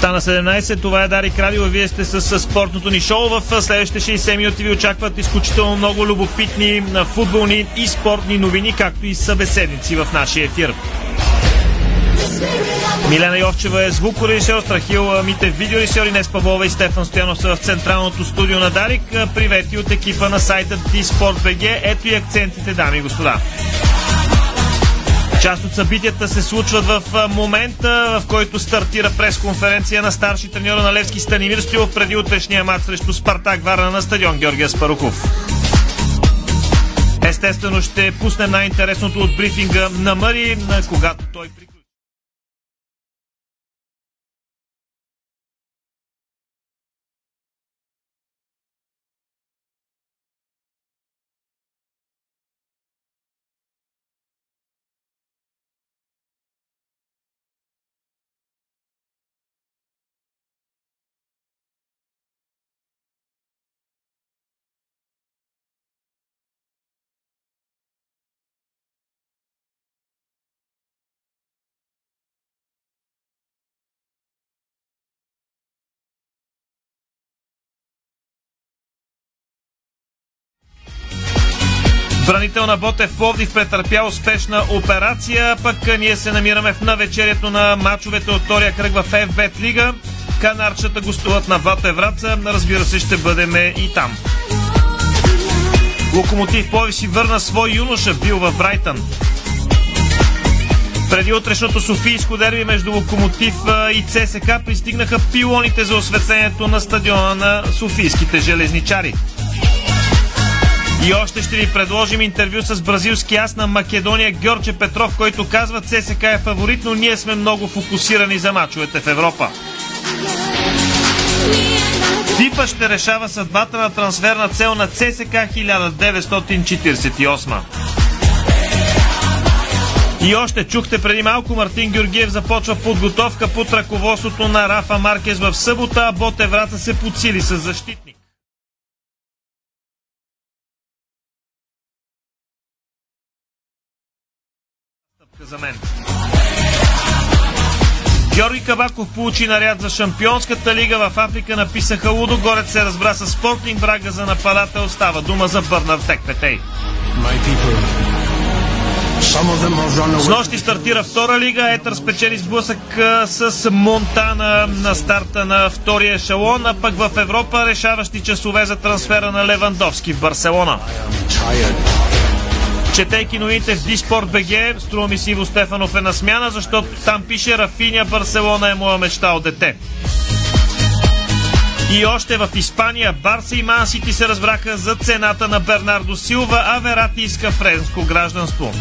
Стана 17, това е Дарик Радио, вие сте с, с спортното ни шоу. В следващите 60 минути ви очакват изключително много любопитни футболни и спортни новини, както и събеседници в нашия ефир. Милена Йовчева е звукорежисьор, Страхил Митев видеорежисьор и Днес Павлова и Стефан Стоянов са в централното студио на Дарик. Привети от екипа на сайта T-Sport.bg. Ето и акцентите, дами и господа. Част от събитията се случват в момента, в който стартира пресконференция на старши треньор на Левски Станимир Стоилов преди утрешния матч срещу Спартак Варна на стадион Георгия Спарухов. Естествено ще пуснем най-интересното от брифинга на Мъри, когато той. Бранител на Ботев Пловдив претърпя успешна операция, пък ние се намираме в навечерието на мачовете от втория кръг в FBET Лига. Канарчата гостуват на Ботев Враца, разбира се ще бъдем и там. Локомотив Пловдив си върна свой юноша, бил в Брайтън. Преди утрешното Софийско дерби между Локомотив и ЦСК пристигнаха пилоните за осветлението на стадиона на Софийските железничари. И още ще ви предложим интервю с бразилски ас на Македония Георче Петров, който казва ЦСК е фаворит, но ние сме много фокусирани за мачовете в Европа. ФИФА ще решава съдбата на трансферна цел на ЦСК 1948. И още чухте преди малко Мартин Георгиев започва подготовка под ръководството на Рафа Маркес в събота, а Ботеврата се подсили с защитник. За мен. Георги Кабаков получи наряд за Шампионската лига в Африка. Написаха Лудогорец се разбра с Спортинг Брага за нападател. Става дума за Бърнар Текпетей. С нощи стартира втора лига. Етър спечели сблъсък с Монтана на старта на втория ешелон, а пък в Европа решаващи часове за трансфера на Левандовски в Барселона. Четейки новините в Диспорт БГ, струва ми си Иво Стефанов е на смяна, защото там пише Рафиня Барселона е моя мечта от дете. И още в Испания Барса и Мансити се разбраха за цената на Бернардо Силва, а Верати иска френско гражданство.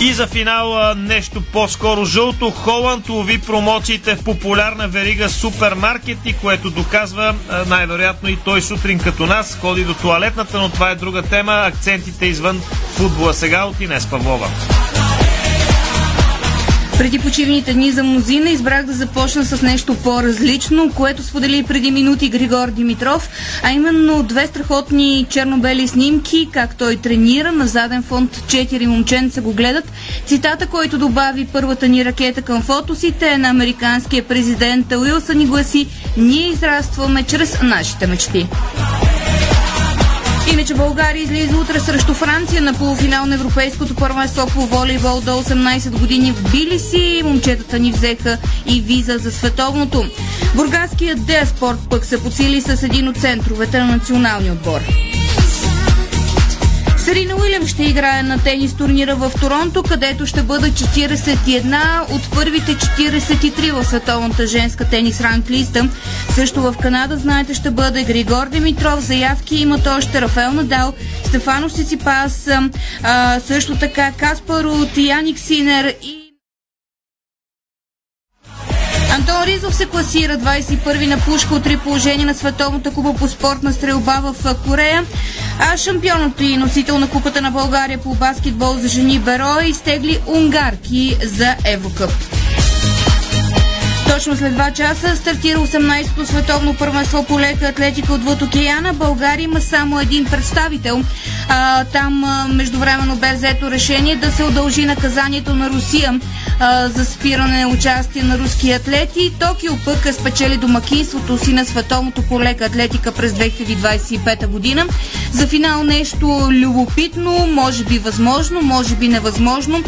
И за финал нещо по-скоро жълто. Холанд лови промоциите в популярна верига супермаркети, което доказва най-вероятно и той сутрин като нас ходи до туалетната, но това е друга тема. Акцентите извън футбола сега от Инес Павлова. Преди почивните дни за мнозина избрах да започна с нещо по-различно, което сподели преди минути Григор Димитров, а именно две страхотни черно-бели снимки, как той тренира. На заден фонд четири момченца го гледат. Цитата, който добави първата ни ракета към фотосите е на американския президент Уилсън и гласи «Ние израстваме чрез нашите мечти». Иначе България излиза утре срещу Франция на полуфинал на Европейското първенство по волейбол до 18 години в Билиси. Момчетата ни взеха и виза за световното. Бургаският Деспорт пък се подсили с един от центровете на националния отбор. Серина Уилям ще играе на тенис турнира в Торонто, където ще бъдат 41 от първите 43 в световната женска тенис ранг листа. Също в Канада, знаете, ще бъде Григор Димитров. Заявки имат още Рафаел Надал, Стефано Сиципас, също така Каспар от Яник Синер и Антон Ризов се класира 21 на пушка от три положения на Световната купа по спортна стрелба в Корея. А шампионът и носител на купата на България по баскетбол за жени Беро изтегли унгарки за Еврокъп. Точно след 2 часа стартира 18-то световно първенство по лека атлетика отвъд океана. България има само един представител. А, там а, междувременно бе взето решение да се удължи наказанието на Русия а, за спиране на участие на руски атлети. Токио пък спечели домакинството си на световното по лека атлетика през 2025 година. За финал нещо любопитно, може би възможно, може би невъзможно.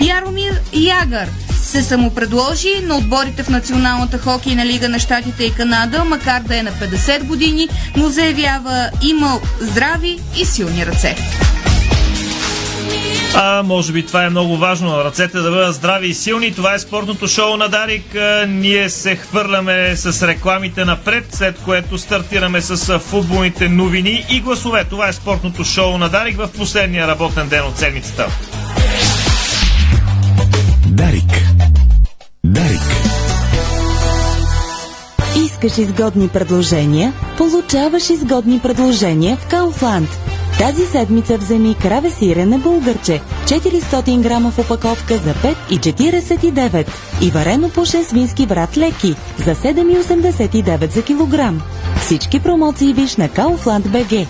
Яромир Ягър се самопредложи на отборите в Националната хокейна лига на Штатите и Канада, макар да е на 50 години, но заявява има здрави и силни ръце. А, може би това е много важно. Ръцете да бъдат здрави и силни. Това е спортното шоу на Дарик. Ние се хвърляме с рекламите напред, след което стартираме с футболните новини и гласове. Това е спортното шоу на Дарик в последния работен ден от седмицата. Искаш изгодни предложения? Получаваш изгодни предложения в Kaufland. Тази седмица вземи краве сирене българче 400 грама в опаковка за 5,49 и варено пушен свински врат леки за 7,89 за килограм. Всички промоции виж на Kaufland BG.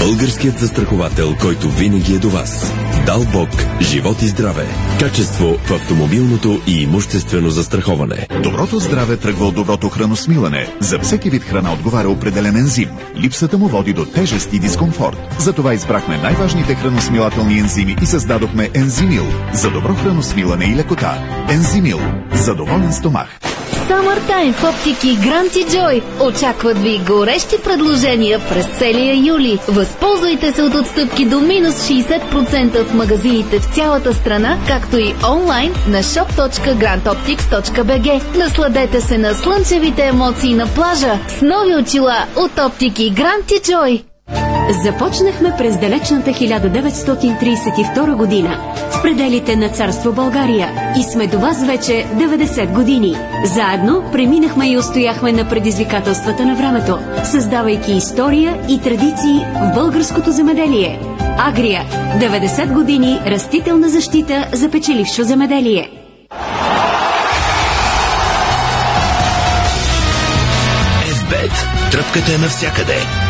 Българският застраховател, който винаги е до вас. Дал Бог, живот и здраве. Качество в автомобилното и имуществено застраховане. Доброто здраве тръгва от доброто храносмилане. За всеки вид храна отговаря определен ензим. Липсата му води до тежест и дискомфорт. Затова избрахме най-важните храносмилателни ензими и създадохме Ензимил за добро храносмилане и лекота. Ензимил за доволен стомах. Summertime в оптики Гранти Джой. Очакват ви горещи предложения през целия юли. Възползвайте се от отстъпки до минус 60% в магазините в цялата страна, както и онлайн на shop.grandoptics.bg. Насладете се на слънчевите емоции на плажа с нови очила от оптики Гранти Джой. Започнахме през далечната 1932 година в пределите на царство България и сме до вас вече 90 години. Заедно преминахме и устояхме на предизвикателствата на времето, създавайки история и традиции в българското земеделие. Агрия – 90 години растителна защита за печелившо земеделие. Тръпката е навсякъде.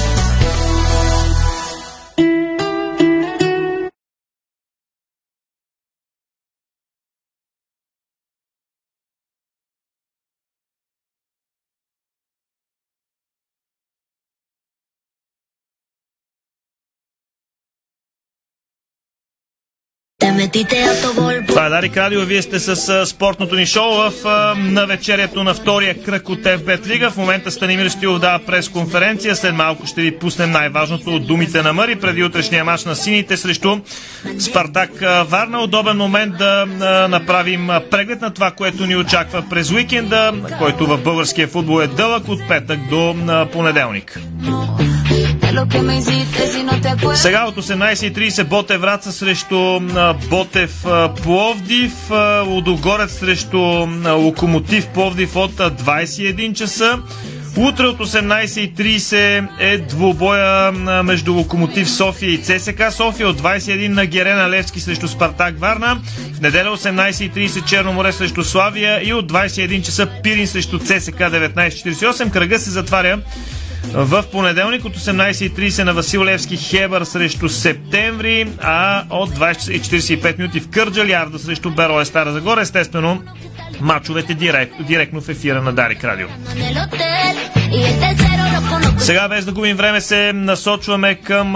Това е Дарик Радио. Вие сте с а, спортното ни шоу в а, навечерието на втория кръг от FBET Лига. В момента Станимир Стилов дава пресконференция. След малко ще ви пуснем най-важното от думите на Мъри преди утрешния мач на сините срещу Спартак Варна. Удобен момент да направим преглед на това, което ни очаква през уикенда, който в българския футбол е дълъг от петък до а, понеделник. Сега от 18.30 Ботев Враца срещу Ботев Пловдив, Лудогорец срещу Локомотив Пловдив от 21 часа. Утре от 18.30 е двубоя между Локомотив София и ЦСК София от 21 на Герена Левски срещу Спартак Варна. В неделя 18.30 Черно море срещу Славия и от 21 часа Пирин срещу ЦСК 1948. Кръга се затваря в понеделник от 18.30 на Васил Левски Хебър срещу Септември, а от 20.45 минути в Кърджали Арда срещу Берое Стара Загора. Естествено, мачовете директ, директно в ефира на Дарик Радио. Сега, без да губим време, се насочваме към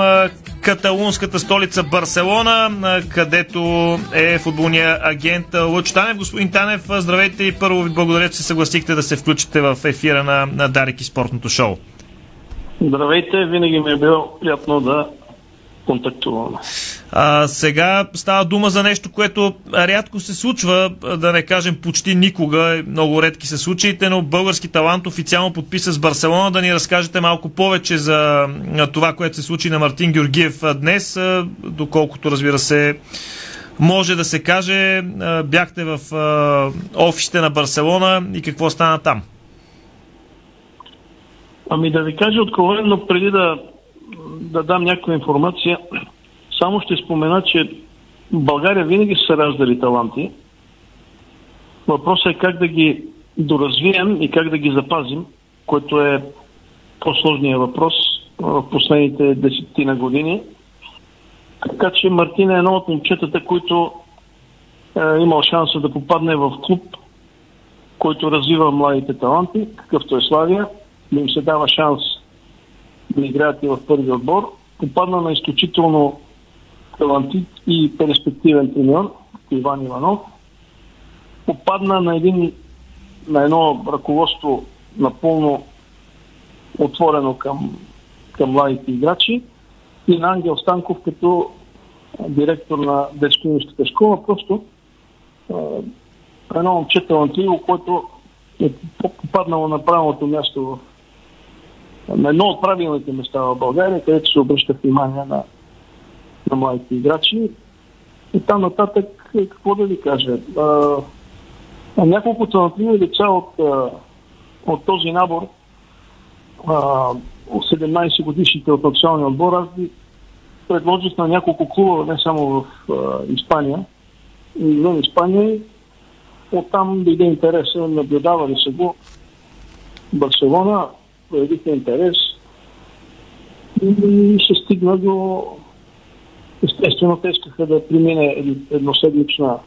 каталунската столица Барселона, където е футболния агент Лъч Танев. Господин Танев, здравейте и първо ви благодаря, че се съгласихте да се включите в ефира на, на Дарик и спортното шоу. Здравейте, винаги ми е било приятно да контактуваме. А, сега става дума за нещо, което рядко се случва, да не кажем почти никога, много редки са случаите, но български талант официално подписа с Барселона. Да ни разкажете малко повече за това, което се случи на Мартин Георгиев днес, доколкото разбира се може да се каже, бяхте в офисите на Барселона и какво стана там? Ами да ви кажа откровенно, преди да, да дам някаква информация, само ще спомена, че България винаги са раждали таланти. Въпросът е как да ги доразвием и как да ги запазим, което е по-сложният въпрос в последните десетина години. Така че Мартин е едно от момчетата, които е имал шанса да попадне в клуб, който развива младите таланти, какъвто е Славия, да им се дава шанс да играят и в първи отбор. Попадна на изключително талантит и перспективен треньор, Иван Иванов. Попадна на, един, на едно ръководство напълно отворено към, към младите играчи и на Ангел Станков като директор на детско школа. Просто едно момче талантливо, което е попаднало на правилното място в, на едно от правилните места в България, където се обръща внимание на, на младите играчи. И там нататък, какво да ви кажа, а, няколко талантливи лица от, от този набор, а, 17 годишните от националния отбор, аз ви предложих на няколко клуба, не само в а, Испания, и в Испания. Оттам дойде интереса, наблюдавали се го. Барселона проявиха интерес и се стигна до... Естествено, те искаха да премине едноседмична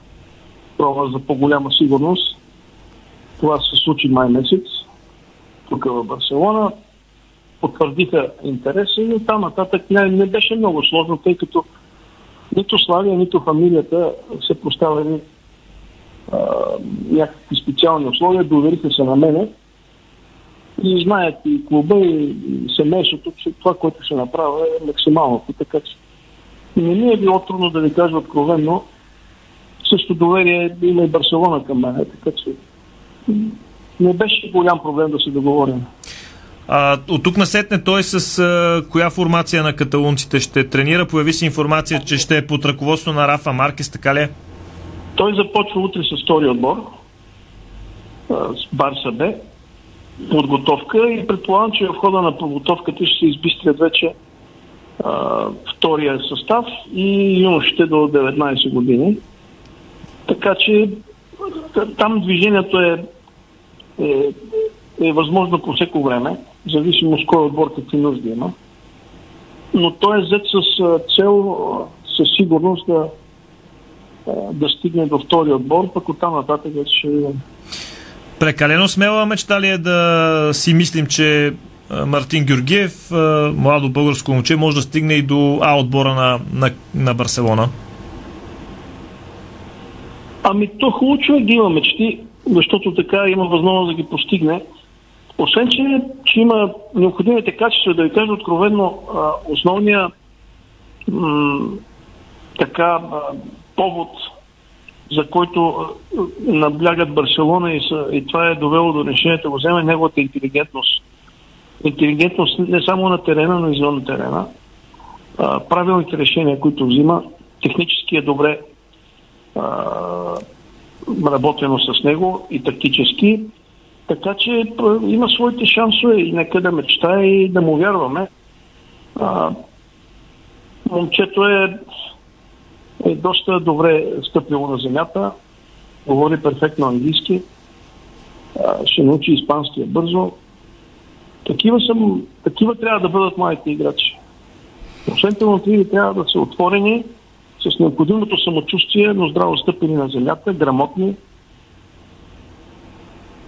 проба за по-голяма сигурност. Това се случи май месец, тук в Барселона. Потвърдиха интереса и оттам нататък не, не беше много сложно, тъй като нито Славия, нито фамилията се поставили а, някакви специални условия, довериха се на мене и знаят и клуба, и, семейството, че това, което ще направя е максимално. Така че не ми е било трудно да ви кажа откровенно. Също доверие има и Барселона към мен, така че не беше голям проблем да се договорим. А, от тук насетне той с а, коя формация на каталунците ще тренира? Появи се информация, че ще е под ръководство на Рафа Маркес, така ли е? Той започва утре с втори отбор, с Барса Б, подготовка и предполагам, че в хода на подготовката ще се избистрят вече а, втория състав и юношите до 19 години. Така че там движението е, е, е възможно по всеко време зависимо с кой отбор какви нужди има. Но той е взет с цел със сигурност да, да стигне до втори отбор, пък оттам нататък ще Прекалено смела мечта ли е да си мислим, че Мартин Георгиев, младо българско момче, може да стигне и до А отбора на, на, на Барселона? Ами то хубаво човек да има мечти, защото така има възможност да ги постигне. Освен, че, че има необходимите качества, да ви кажа откровенно, основния м- така повод, за който наблягат Барселона и, са, и това е довело до решението го вземе неговата интелигентност. Интелигентност не само на терена, но и извън терена. А, правилните решения, които взима, технически е добре а, работено с него и тактически. Така че има своите шансове и нека да мечтае и да му вярваме. А, момчето е, е доста добре стъпило на земята, говори перфектно английски, ще научи испанския бързо. Такива, съм, такива трябва да бъдат моите играчи. Освен талантливи трябва да са отворени, с необходимото самочувствие, но здраво стъпени на земята, грамотни,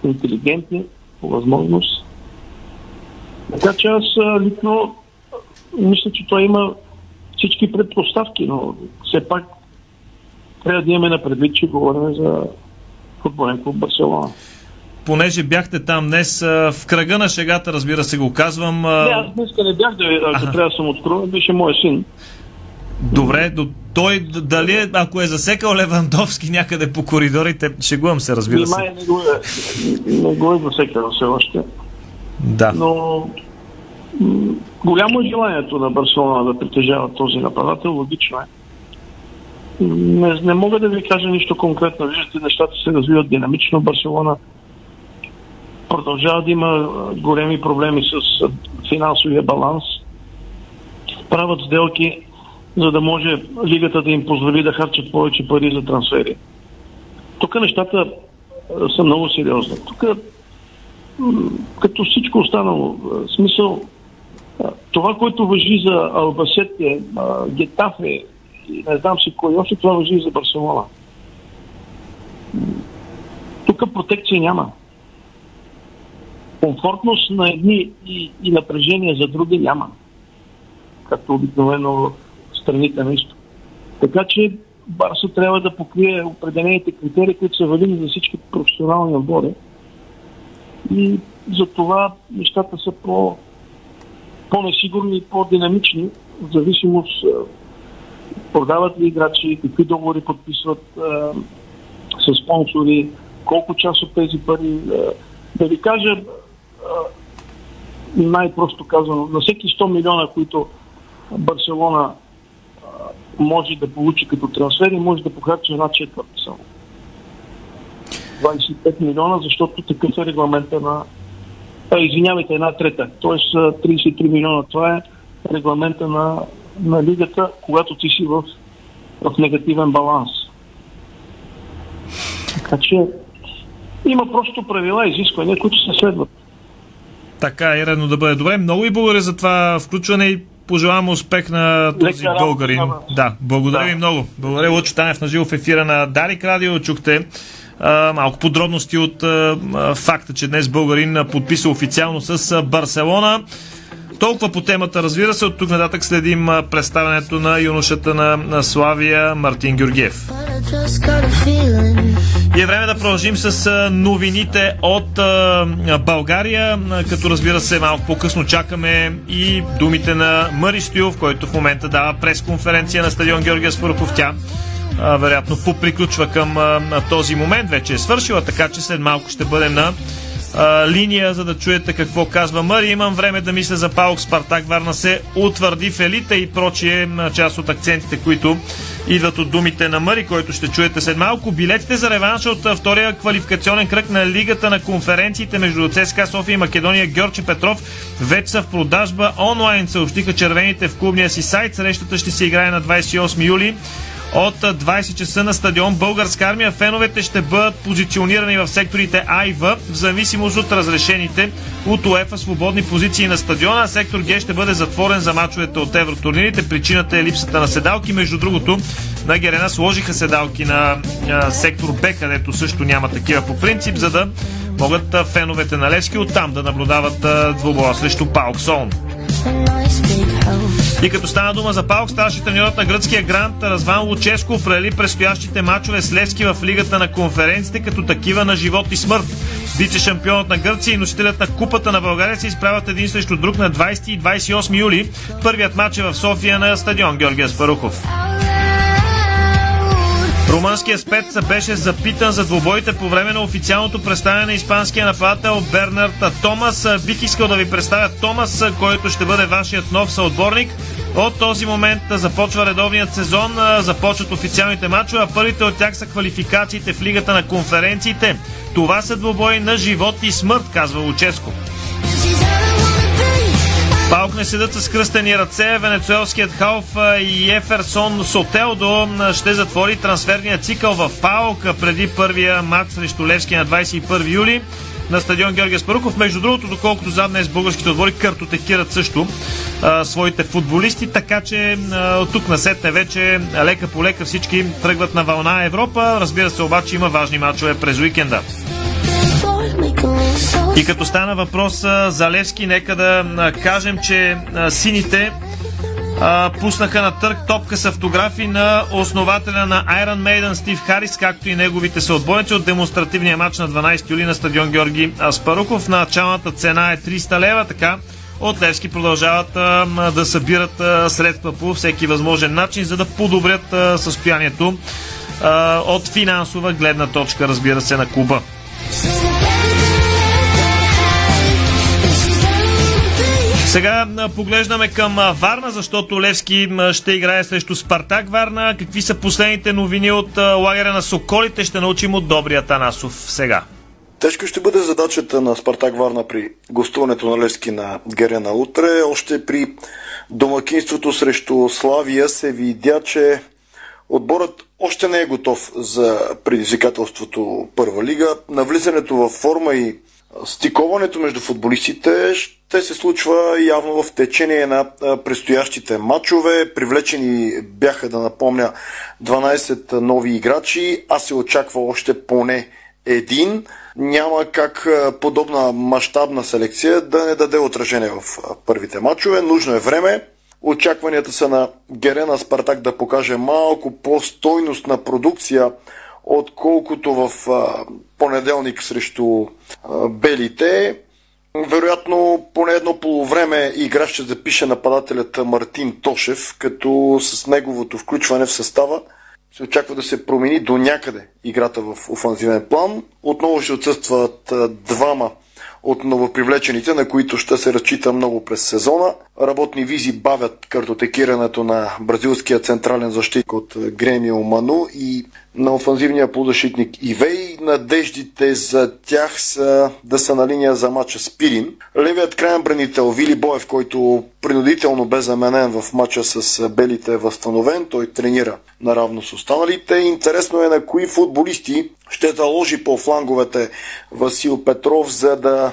интелигентни по възможност. Така че аз лично мисля, че той има всички предпоставки, но все пак трябва да имаме на предвид, че говорим за футболен клуб Барселона. Понеже бяхте там днес в кръга на шегата, разбира се, го казвам. Не, аз днес не бях, да, ако трябва да съм откровен, беше моят син. Добре, до той дали, е- ако е засекал Левандовски някъде по коридорите, шегувам се, разбира се. Май не го е, не го е засекал все още. Да. Но голямо е желанието на Барселона да притежава този нападател, логично е. Не, не мога да ви кажа нищо конкретно. Виждате, нещата се развиват динамично. Барселона продължава да има големи проблеми с финансовия баланс. Правят сделки, за да може лигата да им позволи да харчат повече пари за трансфери. Тук нещата са много сериозни. Тук като всичко останало, смисъл, това, което въжи за Албасете, Гетафе и не знам си кой още, това въжи за Барселона. Тук протекция няма. Комфортност на едни и, и напрежение за други няма. Както обикновено в страните на изток. Така че Барса трябва да покрие определените критерии, които са валидни за всички професионални отбори. И за това нещата са по, по-несигурни и по-динамични, в зависимост продават ли играчи, какви договори подписват а, с спонсори, колко част от тези пари. Да ви кажа, най-просто казано, на всеки 100 милиона, които Барселона може да получи като трансфери, може да похарчи една четвърта само. 25 милиона, защото такъв е регламента на... А, извинявайте, една трета. Тоест а, 33 милиона. Това е регламента на, на лигата, когато ти си в, в негативен баланс. Така че има просто правила изисквания, които се следват. Така е редно да бъде. Добре, много и благодаря за това включване и пожелавам успех на този Лека българин. работа, Да, благодаря Да. ви много. Благодаря Лъчо Танев на живо в ефира на Дарик Радио. Чухте а, малко подробности от а, факта, че днес българин подписа официално с Барселона. Толкова по темата, разбира се. От тук нататък следим представянето на юношата на, Славия Мартин Георгиев. И е време да продължим с новините от България, като разбира се малко по-късно чакаме и думите на Мари Стоилов, който в момента дава пресконференция на стадион Георгия Спарухов. Тя вероятно поприключва към този момент, вече е свършила, така че след малко ще бъдем на а, линия, за да чуете какво казва Мари. Имам време да мисля за Паук Спартак Варна се утвърди в елита и прочие част от акцентите, които идват от думите на Мари, който ще чуете след малко. Билетите за реванша от втория квалификационен кръг на Лигата на конференциите между ЦСКА София и Македония Георги Петров вече са в продажба онлайн. Съобщиха червените в клубния си сайт. Срещата ще се играе на 28 юли от 20 часа на стадион Българска армия. Феновете ще бъдат позиционирани в секторите А и В, в зависимост от разрешените от УЕФА свободни позиции на стадиона. Сектор Г ще бъде затворен за мачовете от евротурнирите. Причината е липсата на седалки. Между другото, на Герена сложиха седалки на а, сектор Б, където също няма такива по принцип, за да могат феновете на Левски оттам да наблюдават двубоя срещу Паук Солн. И като стана дума за Паук, старши треньорът на гръцкия грант Разван Луческо определи предстоящите мачове с Левски в лигата на конференциите като такива на живот и смърт. Вице-шампионът на Гърция и носителят на Купата на България се изправят един срещу друг на 20 и 28 юли. Първият матч е в София на стадион Георгия Спарухов. Румънският спец беше запитан за двубоите по време на официалното представяне на испанския нападател Бернард Томас. Бих искал да ви представя Томас, който ще бъде вашият нов съотборник. От този момент започва редовният сезон, започват официалните матчове, а първите от тях са квалификациите в Лигата на конференциите. Това са двубои на живот и смърт, казва Луческо. Паук не седат с кръстени ръце. Венецуелският халф Еферсон Сотелдо ще затвори трансферния цикъл в Паук преди първия матч срещу Левски на 21 юли на стадион Георгия Спаруков. Между другото, доколкото зад днес българските отбори картотекират също а, своите футболисти, така че а, от тук на сетне вече лека по лека всички тръгват на вълна Европа. Разбира се, обаче има важни матчове през уикенда. И като стана въпрос за Левски, нека да кажем, че сините пуснаха на търг топка с автографи на основателя на Iron Maiden Стив Харис, както и неговите съотбойници от демонстративния матч на 12 юли на стадион Георги Аспаруков. Началната цена е 300 лева, така от Левски продължават а, да събират а, средства по всеки възможен начин, за да подобрят а, състоянието а, от финансова гледна точка, разбира се, на клуба. Сега поглеждаме към Варна, защото Левски ще играе срещу Спартак Варна. Какви са последните новини от лагеря на Соколите? Ще научим от добрия Танасов сега. Тежка ще бъде задачата на Спартак Варна при гостуването на Левски на Герена утре. Още при домакинството срещу Славия се видя, че отборът още не е готов за предизвикателството първа лига. Навлизането в форма и стиковането между футболистите ще се случва явно в течение на предстоящите матчове. Привлечени бяха, да напомня, 12 нови играчи, а се очаква още поне един. Няма как подобна мащабна селекция да не даде отражение в първите матчове. Нужно е време. Очакванията са на Герена Спартак да покаже малко по-стойностна продукция, отколкото в понеделник срещу белите. Вероятно, поне едно полувреме игра ще запише нападателят Мартин Тошев, като с неговото включване в състава се очаква да се промени до някъде играта в офанзивен план. Отново ще отсъстват двама от новопривлечените, на които ще се разчита много през сезона. Работни визи бавят картотекирането на бразилския централен защитник от Гремио Ману и на офанзивния полузащитник Ивей. Надеждите за тях са да са на линия за матча с Пирин. Левият крайен бранител Вили Боев, който принудително бе заменен в матча с белите е възстановен. Той тренира наравно с останалите. Интересно е на кои футболисти ще заложи по фланговете Васил Петров, за да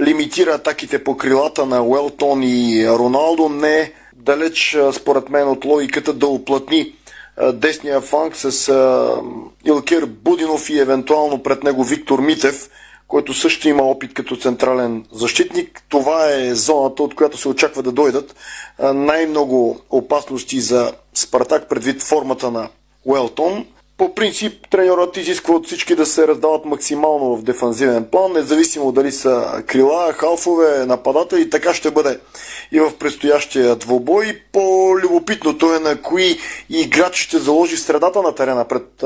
лимитира атаките по крилата на Уелтон и Роналдо. Не далеч, според мен, от логиката да оплътни десния фланг с Илкер Будинов и евентуално пред него Виктор Митев, който също има опит като централен защитник. Това е зоната, от която се очаква да дойдат най-много опасности за Спартак предвид формата на Уелтон. По принцип, тренерът изисква от всички да се раздават максимално в дефанзивен план, независимо дали са крила, халфове, нападатели. Така ще бъде и в предстоящия двобой. По-любопитното е на кои играч ще заложи средата на терена пред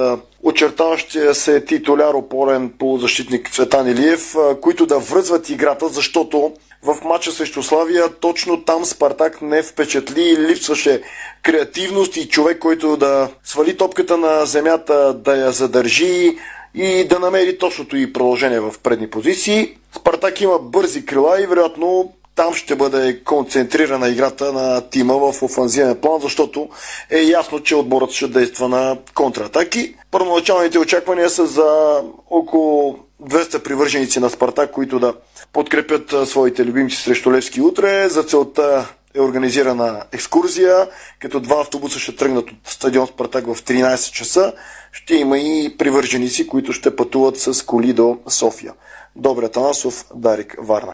очертаващия се титуляр опорен полузащитник Цветан Илиев, които да връзват играта, защото в матча срещу Славия точно там Спартак не впечатли и липсваше креативност и човек, който да свали топката на земята, да я задържи и да намери точното и продължение в предни позиции. Спартак има бързи крила и вероятно там ще бъде концентрирана играта на тима в офанзивен план, защото е ясно, че отборът ще действа на контратаки. Първоначалните очаквания са за около 200 привърженици на Спартак, които да подкрепят своите любимци срещу Левски утре. За целта е организирана екскурзия, като два автобуса ще тръгнат от стадион Спартак в 13 часа. Ще има и привърженици, които ще пътуват с коли до София. Добре, Танасов, Дарик, Варна.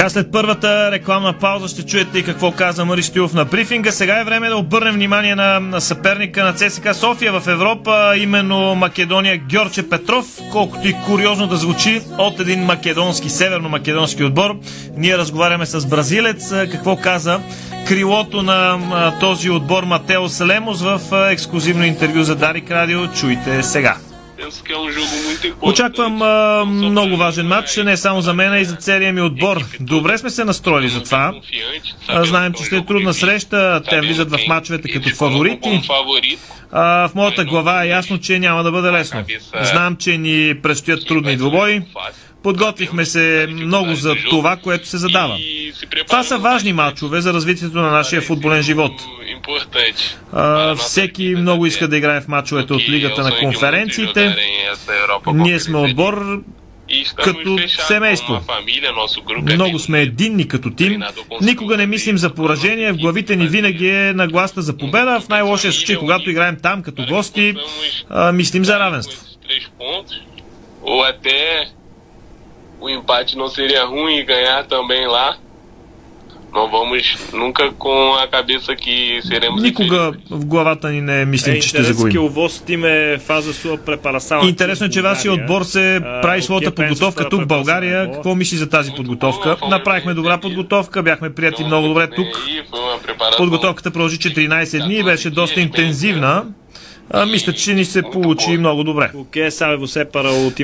Така след първата рекламна пауза ще чуете и какво каза Мари Стилов на брифинга. Сега е време да обърнем внимание на, на съперника на ЦСКА София в Европа, именно Македония Георче Петров. Колкото и куриозно да звучи от един македонски, северно-македонски отбор. Ние разговаряме с бразилец. Какво каза крилото на този отбор Матео Салемос в ексклюзивно интервю за Дарик Радио. Чуйте сега. Очаквам а, много важен матч, не само за мен, а и за целия ми отбор. Добре сме се настроили за това. А, знаем, че ще е трудна среща. Те влизат в матчовете като фаворити. А, в моята глава е ясно, че няма да бъде лесно. Знам, че ни предстоят трудни двобои. Подготвихме се много за това, което се задава. Това са важни матчове за развитието на нашия футболен живот. Всеки много иска да играе в матчовете от Лигата на конференциите. Ние сме отбор като семейство. Много сме единни като тим. Никога не мислим за поражение. В главите ни винаги е нагласта за победа. В най-лошия случай, когато играем там като гости, мислим за равенство. O empate não seria ruim ganhar também lá. Não vamos nunca com a cabeça que seremos Никога в главата ни не мислим, Е, че ще загубим. time faz a sua preparação. Интересно е, че вашия отбор се прави своята подготовка тук в България. Какво мисли за тази подготовка? Направихме добра подготовка, бяхме прияти много добре тук. Подготовката продължи 14 дни и беше доста интензивна. А, мисля, че ни се получи много добре.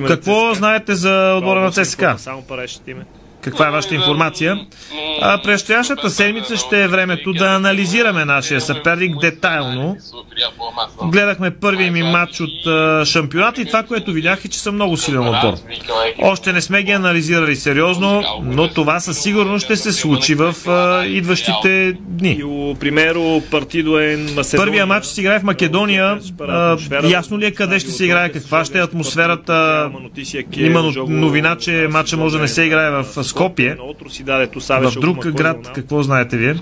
Какво знаете за отбора на ЦСКА? Само este time. Каква е вашата информация? А, предстоящата седмица ще е времето да анализираме нашия съперник детайлно. Гледахме първия ми матч от а, шампионата и това, което видях е, че са много силен отбор. Още не сме ги анализирали сериозно, но това със сигурност ще се случи в а, идващите дни. Macedónia. Първия матч се играе в Македония. А, ясно ли е къде ще се играе, каква ще е атмосферата? Има но- новина, че матча може да не се играе в Скопие, в друг град. Какво знаете вие?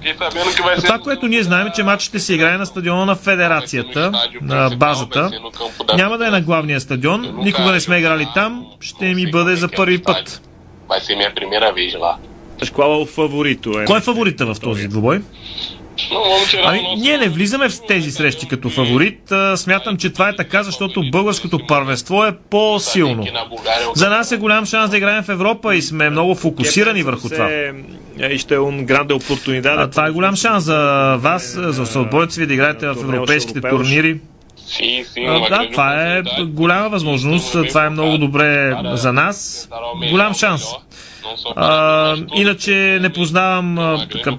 Това, което ние знаем, е, че матчът ще се играе на стадиона на Федерацията, на базата. Няма да е на главния стадион. Никога не сме играли там. Ще ми бъде за първи път. Кой е фаворита в този двубой? Ами, ние не влизаме в тези срещи като фаворит. Смятам, че това е така, защото българското първенство е по-силно. За нас е голям шанс да играем в Европа и сме много фокусирани върху това. Oportunidade. А, това е голям шанс за вас, за съотбойците ви да играете в европейските турнири. А, Да, това е голяма възможност. Това е много добре за нас. Голям шанс. А, иначе не познавам така,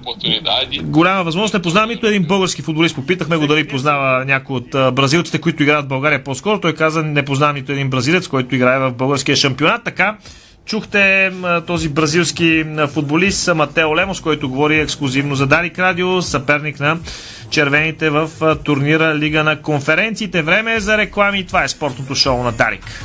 голяма възможност. Не познавам нито един български футболист. Попитахме го дали познава някой от бразилците, които играят в България по-скоро. Той каза, не познавам нито един бразилец, който играе в българския шампионат. Така, чухте този бразилски футболист Матео Лемос, който говори ексклюзивно за Дарик Радио, съперник на червените в турнира Лига на конференциите. Време е за реклами. Това е спортното шоу на Дарик.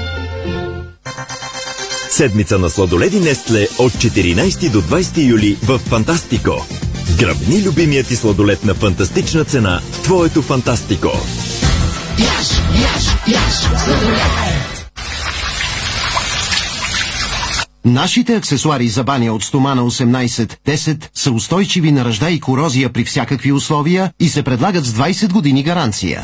Седмица на сладоледи Нестле от 14 до 20 юли в Фантастико. Гръбни любимият ти сладолед на фантастична цена в твоето Фантастико. Яш, яш, яш, Нашите аксесуари за баня от стомана 18-10 са устойчиви на ръжда и корозия при всякакви условия и се предлагат с 20 години гаранция.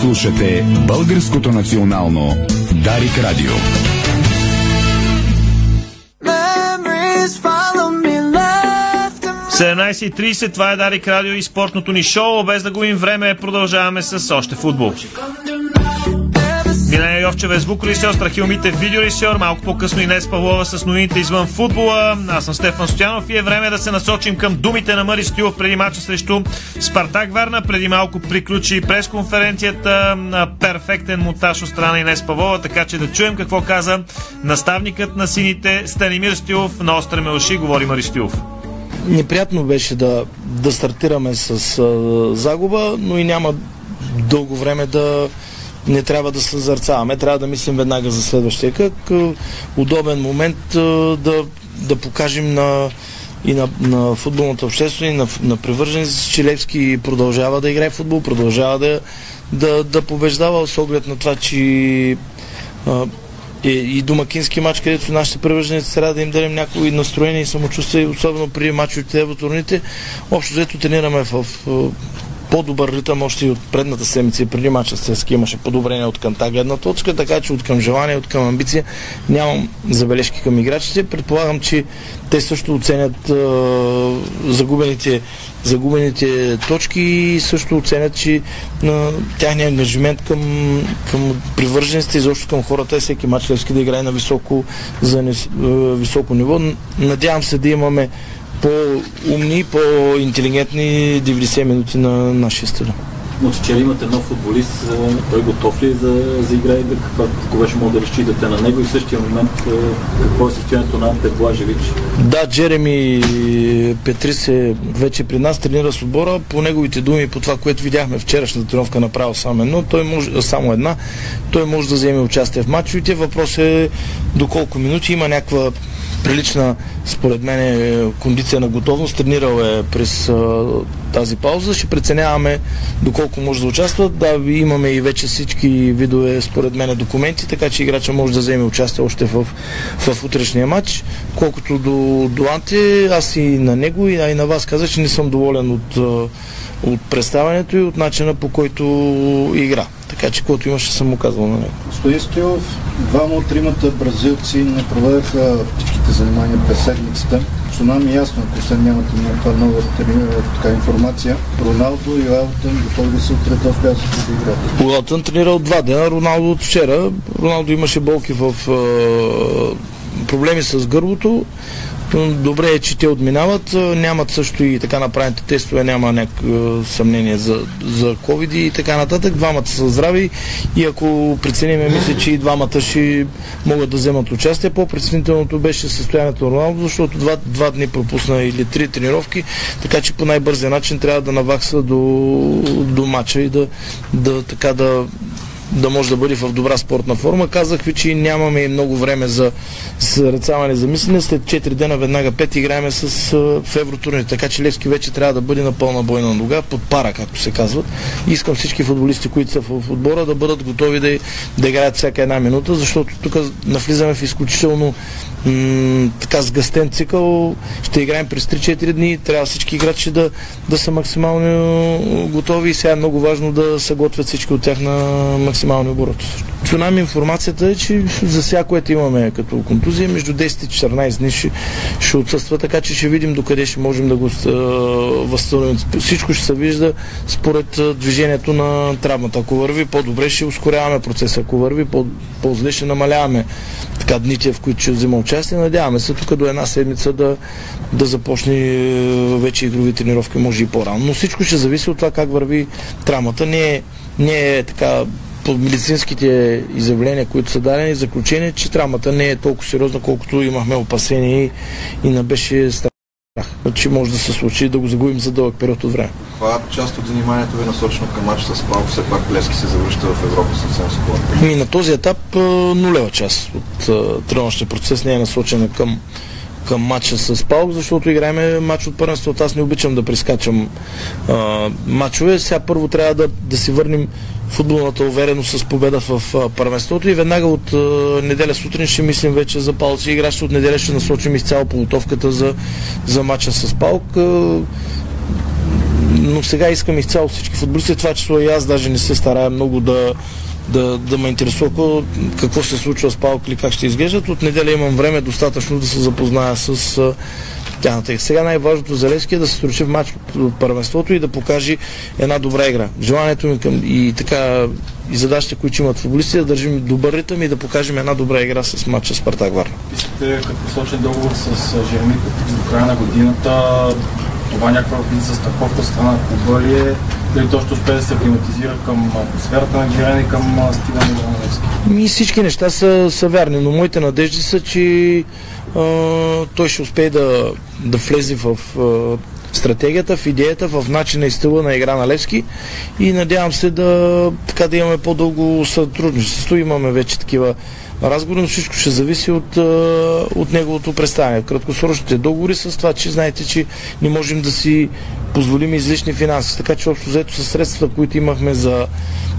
Слушате Българското национално Дарик Радио. 17.30, това е Дарик Радио и спортното ни шоу. Без да губим време, продължаваме с още футбол. Милена Йовчева е звукорежисьор, Страхил Митев видеорежисьор, малко по-късно и днес Павлова с новините извън футбола. Аз съм Стефан Стоянов и е време да се насочим към думите на Мари Стилов преди мача срещу Спартак Варна. Преди малко приключи пресконференцията перфектен монтаж от страна и днес Павлова, така че да чуем какво каза наставникът на сините Станимир Стилов на Остра Мелши, говори Мари Стилов. Неприятно беше да, да стартираме с а, загуба, но и няма дълго време да не трябва да се зърцаваме, трябва да мислим веднага за следващия как удобен момент а, да, да покажем на и на, на футболната общественост, и на, на привърженици, че Левски продължава да играе футбол, продължава да, да, да побеждава с оглед на това, че а, и, и домакински матч, където нашите привърженици трябва да им дадем някои настроение и самочувствие, особено при мачовете в турните. Общо взето тренираме в, в по-добър ритъм още и от предната седмица и преди мача с ЦСКА имаше подобрение от към тази гледна точка, така че от към желание, от към амбиция нямам забележки към играчите. Предполагам, че те също оценят а, загубените, загубените точки и също оценят, че а, тяхния ангажимент към, към привържениците и защо към хората е всеки матч да играе на високо, за а, високо ниво. Надявам се да имаме по-умни, по-интелигентни 90 минути на нашия стадион. Но вчера имате нов футболист, той готов ли за, за игра и да какво беше мога да разчитате на него и в същия момент какво е състоянието на Анте Блажевич? Да, Джереми Петрис е вече при нас, тренира с отбора. По неговите думи, по това, което видяхме вчерашната тренировка, направил само едно, той може, само една, той може да вземе участие в матчовете. Въпрос е доколко минути има някаква прилична, според мен, е кондиция на готовност. Тренирал е през а, тази пауза. Ще преценяваме доколко може да участва. Да, имаме и вече всички видове, според мен, документи, така че играча може да вземе участие още в, в утрешния матч. Колкото до, до Анте, аз и на него, и, и на вас казах, че не съм доволен от, от представянето и от начина по който игра. Така че, което имаше, съм му казал на него. Господин Стоилов, двама от тримата бразилци не проведаха всичките занимания през седмицата. Що нам е ясно, ако се нямате някаква нова така информация, Роналдо и Уелтън готови да се утре в пясък да играят. Уелтън тренирал два дена, Роналдо от вчера. Роналдо имаше болки в проблеми с гърлото. Добре е, че те отминават. Нямат също и така направените тестове, няма някакво съмнение за, за COVID и така нататък. Двамата са здрави и ако прецениме, мисля, че и двамата ще могат да вземат участие. По-преценителното беше състоянието на Роналдо, защото два, два дни пропусна или три тренировки, така че по най-бързия начин трябва да навакса до, до матча и да, да, така да да може да бъде в добра спортна форма. Казах ви, че нямаме и много време за сърцаване за мислене. След 4 дена веднага 5 играеме с, в евротурни. Така че Левски вече трябва да бъде на пълна бойна нога, под пара, както се казват. Искам всички футболисти, които са в отбора, да бъдат готови да, да играят всяка една минута, защото тук навлизаме в изключително м- така сгъстен цикъл. Ще играем през 3-4 дни. Трябва всички играчи да, да са максимално готови и сега е много важно да се готвят всички от тях на максимални обороти. Цунами информацията е, че за всяко, което имаме като контузия, между 10 и 14 дни ще, ще отсъства, така че ще видим докъде ще можем да го възстановим. Всичко ще се вижда според движението на травмата. Ако върви по-добре, ще ускоряваме процеса. Ако върви по-зле, ще намаляваме така дните, в които ще взима участие. Надяваме се тук до една седмица да, да започне вече игрови тренировки, може и по-рано. Но всичко ще зависи от това как върви травмата. Не е, не е така по медицинските изявления, които са дадени, заключение, че травмата не е толкова сериозна, колкото имахме опасение и, и не беше страх, че може да се случи да го загубим за дълъг период от време. Това част от заниманието ви е насочено към матч с Палко, все пак Лески се завръща в Европа съвсем скоро. И на този етап нулева част от тренировъчния процес не е насочена към към матча с Паук, защото играеме матч от първенството. Аз не обичам да прескачам а, матчове. Сега първо трябва да, да си върнем футболната увереност с победа в първенството и веднага от неделя сутрин ще мислим вече за Палци. Играчите от неделя ще насочим изцяло подготовката за, за матча с Паук. А, но сега искам изцяло всички футболисти, това число и аз даже не се старая много да, да, да ме интересува какво, се случва с Палк или как ще изглеждат. От неделя имам време достатъчно да се запозная с тяхната. Сега най-важното за Левски е да се стручи в матч от първенството и да покаже една добра игра. Желанието ми към и така и задачите, които имат футболисти, е да държим добър ритъм и да покажем една добра игра с матча Спартак Варна. Искате като посочен договор с Жереми до края на годината, това някаква за страховка страна на клуба ли е? Дали то ще успее да се климатизира към атмосферата на Герен и към а, стиля на Граневски? Ми всички неща са, са вярни, но моите надежди са, че той ще успее да, да влезе в стратегията, в идеята, в начина и стила на игра на Левски и надявам се да, така, да имаме по-дълго сътрудничество. Имаме вече такива разговори, но всичко ще зависи от, от неговото представяне. Краткосрочните договори с това, че знаете, че не можем да си позволим излишни финанси. Така че общо взето с средствата, които имахме за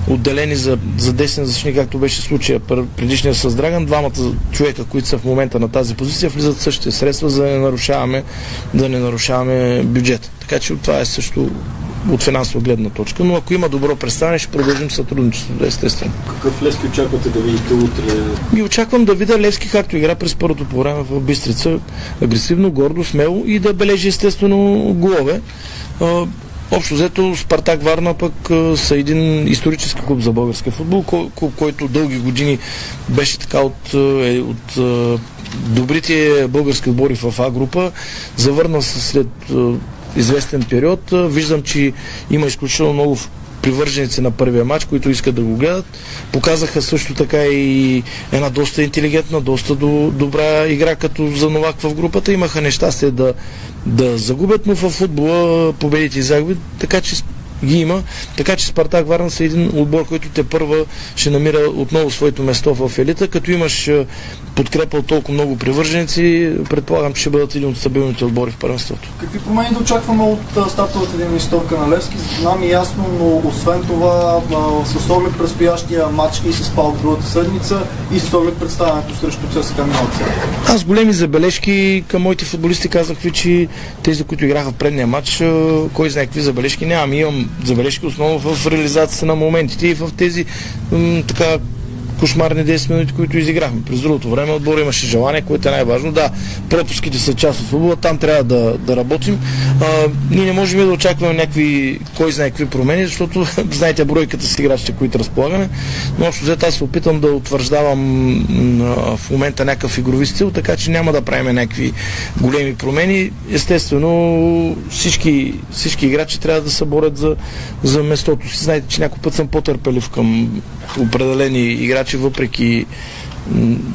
отделени за, за десен защитник, както беше случая пр- предишния с Драган, двамата човека, които са в момента на тази позиция, влизат същите средства, за да не нарушаваме, да не нарушаваме бюджет. Така че това е също от финансова гледна точка, но ако има добро представяне, ще продължим сътрудничеството, естествено. Какъв Левски очаквате да видите утре? И очаквам да видя Левски както игра през първото по време в Бистрица. Агресивно, гордо, смело и да бележи естествено голове. Общо взето Спартак Варна пък са един исторически клуб за български футбол, клуб, който дълги години беше така от, е, от а, добрите български отбори в А група. Завърна се след а, известен период. Виждам, че има изключително много привърженици на първия матч, които искат да го гледат. Показаха също така и една доста интелигентна, доста до, добра игра като за новак в групата. Имаха нещастие да, да загубят, но в футбола победите и загуби, така че ги има. Така че Спартак Варна са един отбор, който те първа ще намира отново своето место в елита. Като имаш е, подкрепа от толкова много привърженици, предполагам, че ще бъдат един от стабилните отбори в първенството. Какви промени да очакваме от а, стартовата динамистовка на Левски? Знам и ясно, но освен това, а, с оглед предстоящия матч и с Пал другата седмица и с оглед представянето срещу ЦСКА седмица. Аз големи забележки към моите футболисти казах ви, че тези, които играха в предния матч, кой знае какви забележки нямам. Имам забележки основно в реализацията на моментите и в тези така кошмарни 10 минути, които изиграхме. През другото време отбор имаше желание, което е най-важно. Да, пропуските са част от футбола, там трябва да, да работим. А, ние не можем да очакваме някакви, кой знае какви промени, защото знаете бройката с играчите, които разполагаме. Но общо взето аз се опитам да утвърждавам м, в момента някакъв игрови стил, така че няма да правим някакви големи промени. Естествено, всички, всички играчи трябва да се борят за, за местото си. Знаете, че някой път съм по-търпелив към определени играчи, въпреки м,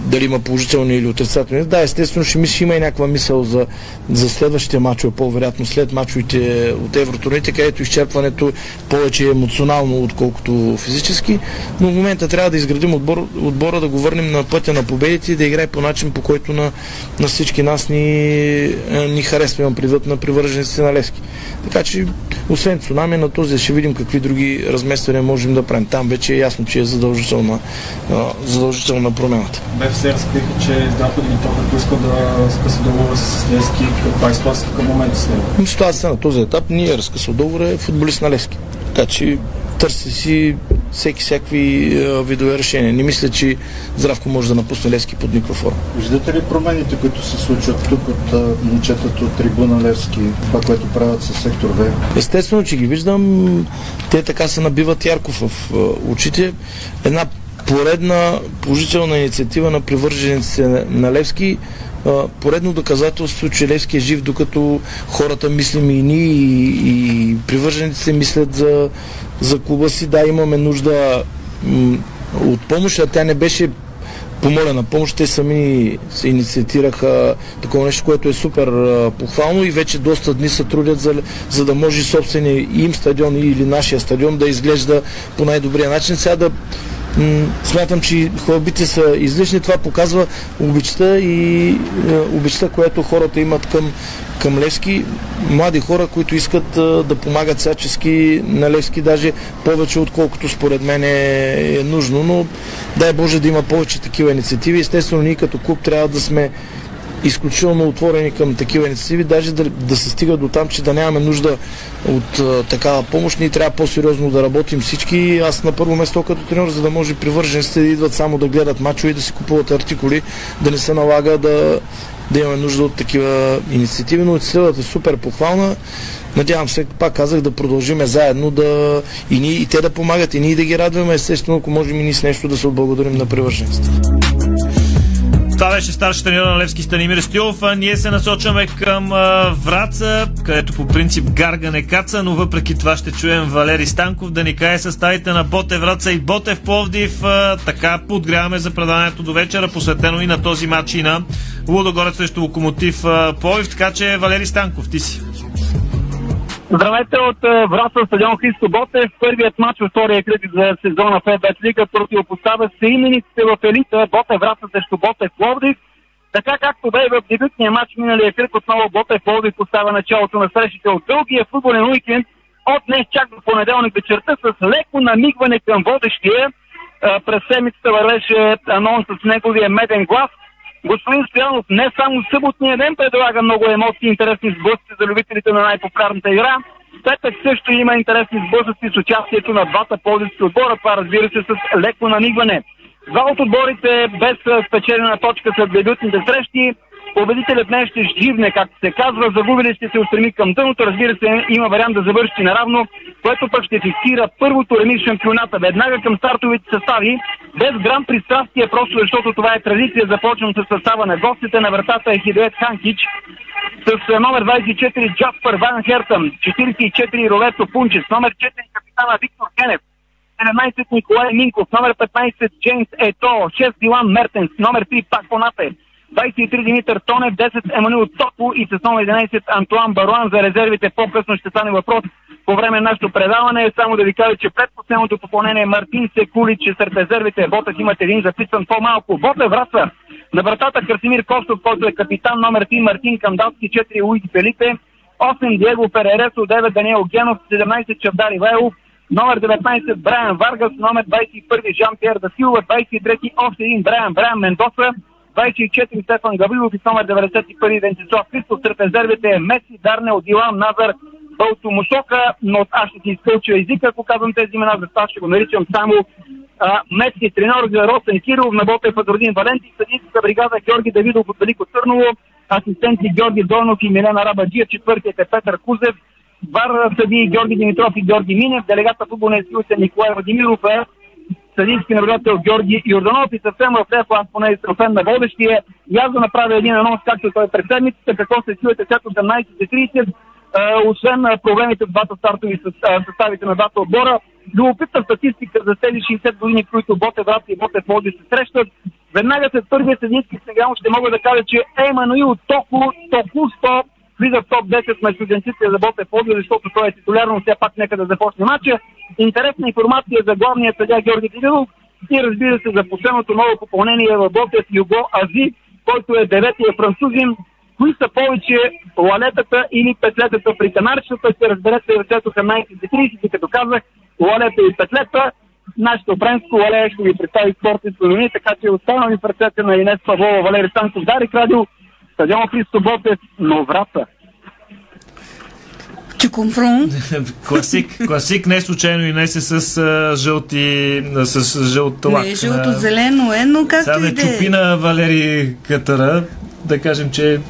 дали има положителни или отрицателни. Да, естествено, ще мисля, има и някаква мисъл за, за следващите мачове, по-вероятно след мачовете от евротурните, където изчерпването повече е емоционално, отколкото физически. Но в момента трябва да изградим отбор, отбора, да го върнем на пътя на победите и да играе по начин, по който на, на всички нас ни, е, ни харесва. Имам предвид на привържениците на Левски. Така че, освен цунами, на този ще видим какви други размествания можем да правим. Там вече е ясно, че е задължителна, задължителна промяната. БФС разкриха, че Здравко Димитров е поискал да скъса договора с Левски. Каква е ситуацията към момента с него? Ами, Ситуацията на този етап ние е разкъсал договор е футболист на Левски. Така че търси си всеки всякакви а, видове решения. Не мисля, че Здравко може да напусне Левски под никаква форма. Виждате ли промените, които се случват тук от а, момчетата от трибуна Левски, това, което правят с сектор В? Естествено, че ги виждам. Те така се набиват ярко в а, очите. Една поредна положителна инициатива на привържениците на- Левски. Поредно доказателство, че Левски е жив, докато хората мислим и ние, и, и привържениците мислят за, за клуба си. Да, имаме нужда от помощ, а тя не беше помолена помощ. Те сами се инициатираха такова нещо, което е супер похвално и вече доста дни се трудят за, за да може собствения им стадион или нашия стадион да изглежда по най-добрия начин. Сега да смятам, че хвалбите са излишни. Това показва обичта и е, обичта, която хората имат към, към Левски. Млади хора, които искат а, да помагат всячески на Левски, даже повече отколкото според мен е, е нужно, но дай Боже да има повече такива инициативи. Естествено, ние като клуб трябва да сме изключително отворени към такива инициативи, даже да, да се стига до там, че да нямаме нужда от а, такава помощ. Ние трябва по-сериозно да работим всички. Аз на първо место като тренер, за да може привържениците да идват само да гледат мачове и да си купуват артикули, да не се налага да, да имаме нужда от такива инициативи, но инициативата е супер похвална. Надявам се, пак казах, да продължиме заедно да и, ние, и те да помагат, и ние да ги радваме, естествено, ако можем и ние с нещо да се отблагодарим на привържениците. Това беше старши тренер на Левски Станимир Стилов. А ние се насочваме към а, Враца, където по принцип Гарга не каца, но въпреки това ще чуем Валери Станков да ни кае съставите на Ботев Враца и Ботев Пловдив. А, така подгряваме за предаването до вечера, посветено и на този матч и на Лудогорец срещу Локомотив Пловдив. Така че Валери Станков, ти си. Здравейте от е, Враца стадион Христо Ботев. Първият матч във втория кръг за сезона в ЕБЕТ Лига противопоставя се имениците в елита Ботев Враца срещу Ботев Пловдив. Така както бе в дебютния матч миналия кръг, отново Ботев Пловдив поставя началото на срещите от дългия футболен уикенд от днес чак до понеделник вечерта с леко намигване към водещия. Е, През седмицата вървеше анонс с неговия меден глас – Господин Стоянов не само съботния ден предлага много емоции и интересни сблъсъци за любителите на най-популярната игра. Петък също има интересни сблъсъци с участието на двата ползващи отбора. Това разбира се с леко намигване. Два от отборите без спечелена точка след дебютните срещи. Победителят днес ще живне, както се казва. Загубили ще се устреми към дъното. Разбира се, има вариант да завърши наравно, което пък ще фиксира първото реми шампионата. Веднага към стартовите състави, без грам пристрастие, просто защото това е традиция. Започвам с състава на гостите. На вратата е Хидует Ханкич с номер 24 Джаспер Ван Хертън, 44 Ролето Пунчес, номер 4 капитана Виктор Кенев, 17 Николай Минков, номер 15 Джеймс Ето, 6 Дилан Мертенс, номер 3 Пак Понате, 23 Димитър Тонев, 10 Емануил Токо и с номер 11 Антуан Баруан за резервите. По-късно ще стане въпрос по време на нашето предаване. Само да ви кажа, че предпоследното попълнение Мартин Секулич, сред резервите Ботев имат един записан по-малко. Бота врата на вратата Красимир Костов, който е капитан номер 3 Мартин Кандалски, 4 Луис Фелипе, 8 Диего Перересо, 9 Даниел Генов, 17 Чавдар Ивайлов, номер 19 Брайан Варгас, номер 21 Жан Пьер Дасилова, 23 още един Брайан Брайан Мендоса, 24 Стефан Гаврилов и номер 91 Венцислав Христов. Сред резервите е Меси, Дарнел, Дилан, Назар, Бълто Мусока, но аз ще си изкълча езика, ако казвам тези имена, за това ще го наричам само а, Меси, тренер за Росен Киров, на Ботев Фадродин Валенти, съдийската бригада Георги Давидов от Велико Търново, асистенти Георги Донов и Милена Рабаджия, четвъртият е Петър Кузев, Вар съди Георги Димитров и Георги Минев, делегата футболния съюз е Николай Владимиров съдийски наблюдател Георги Йорданов и съвсем в лев аз поне фен на водещия. И аз да направя един анонс, както той през седмицата, какво се чуете след 18.30, освен проблемите в двата стартови съставите на двата отбора. Любопитна статистика за тези 60 години, в които Боте Врат и Боте Води се срещат. Веднага след първия седмици сега ще мога да кажа, че Емануил Току, Току-100 влиза в топ 10 на студентите за Боте Води, защото той е титулярно, все пак нека да започне матча. Интересна информация за главния съдя Георги Дидилов и разбира се за последното ново попълнение в Ботев Юго Ази, който е деветия французин. Кои са повече лалетата или петлетата при канарчетата, ще разберете в 18.30 и като казах, лалета и петлета. Нашето френско лале ще ви представи спортните новини, така че останали в ръцете на Инес Павлова, Валери Станков, Дарик Радио, стадион Христо Ботев, но врата. Чукумфрун. класик, класик, не случайно и не се с а, жълти, с жълт лак. Не, жълто-зелено е, но както Сега и да да е. чупи на Валери Катара, да кажем, че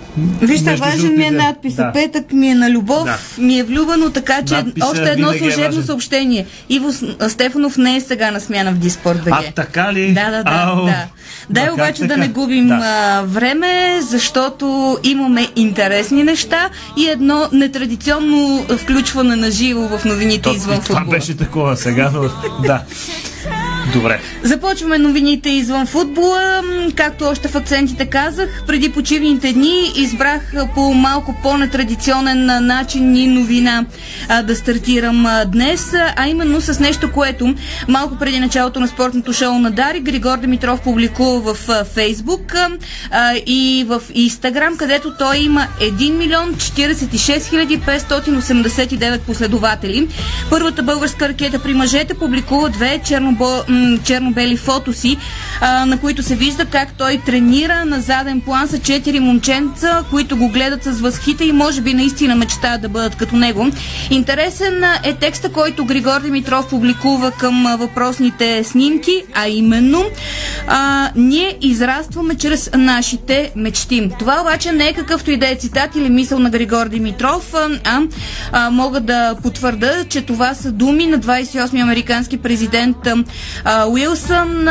Вижте, важен ми е надписа. Да. Петък ми е на любов, Да. ми е влюбено, така че Надписът още едно е служебно важен. съобщение. Иво Стефанов не е сега на смяна в Диспорт БГ. А, така ли? Да, да, да. Ау. да. Дай обаче да не губим Да. а, време, защото имаме интересни неща и едно нетрадиционно включване на живо в новините То, извън това футбола. беше такова сега, но да. Добре. Започваме новините извън футбола. Както още в акцентите казах, преди почивните дни избрах по малко по-нетрадиционен начин и новина а, да стартирам а, днес, а, именно с нещо, което малко преди началото на спортното шоу на Дари, Григор Димитров публикува в а, Фейсбук а, и в Инстаграм, където той има 1 милион 46 хиляди 589 последователи. Първата българска ракета при мъжете публикува две чернобо... черно-бели фотоси, а, на които се вижда как той тренира. На заден план са четири момченца, които го гледат с възхита и може би наистина мечтаят да бъдат като него. Интересен е текста, който Григор Димитров публикува към въпросните снимки, а именно а, ние израстваме чрез нашите мечти. Това обаче не е какъвто и да е цитат или мисъл на Григор Димитров, а, а, а мога да потвърда, че това са думи на 28-ми американски президент а, Уилсън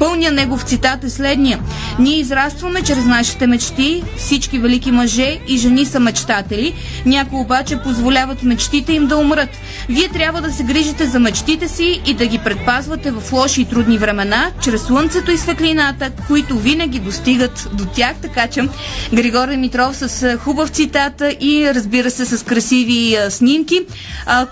а, Уидроу. А, Пълния негов цитат е следния. Ние израстваме чрез нашите мечти, всички велики мъже и жени са мечтатели, някои обаче позволяват мечтите им да умрат. Вие трябва да се грижите за мечтите си и да ги предпазвате в лоши и трудни времена, чрез слънцето и светлината, които винаги достигат до тях. Така че Григор Димитров с хубав цитат и разбира се с красиви снимки,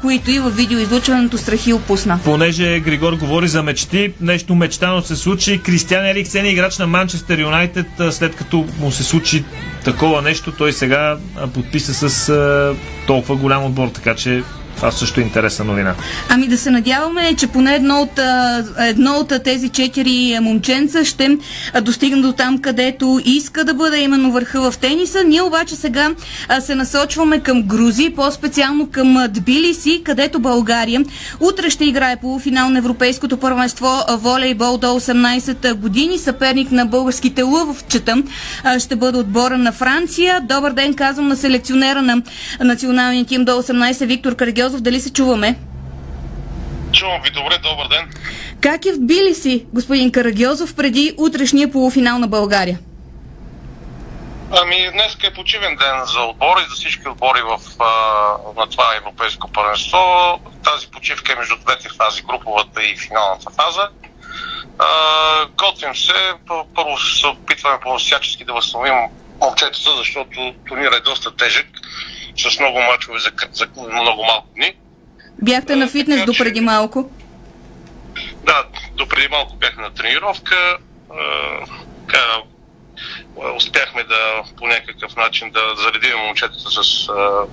които и в видеоизлучването Страхи опусна. Понеже Григор говори за мечти, нещо мечтано се случи. Кристиан Ериксен, играч на Манчестър Юнайтед, след като му се случи такова нещо, той сега подписа с толкова голям отбор, така че това също е интересна новина. Ами да се надяваме, че поне едно от, едно от тези четири момченца ще достигне до там, където иска да бъде именно върха в тениса. Ние обаче сега се насочваме към Грузия, по-специално към Тбилиси, където България утре ще играе полуфинал на Европейското първенство волейбол до 18 години. Съперник на българските лъвчета ще бъде отбора на Франция. Добър ден, казвам на селекционера на националния тим до 18 Виктор Карагьозов. Дали се чуваме? Чувам ви добре, добър ден. Как е в Тбилиси, господин Карагьозов, преди утрешния полуфинал на България? Ами, днес е почивен ден за отбори, за всички отбори в, а, на това европейско първенство. Тази почивка е между двете фази, груповата и финалната фаза. А, готвим се. Първо се опитваме по всячески да възстановим момчетата, защото турнира е доста тежък, с много мачове за, за много малко дни. Бяхте на фитнес до преди малко. Да, до преди малко бях на тренировка. А, така, успяхме да по някакъв начин да заредим момчетата с, а,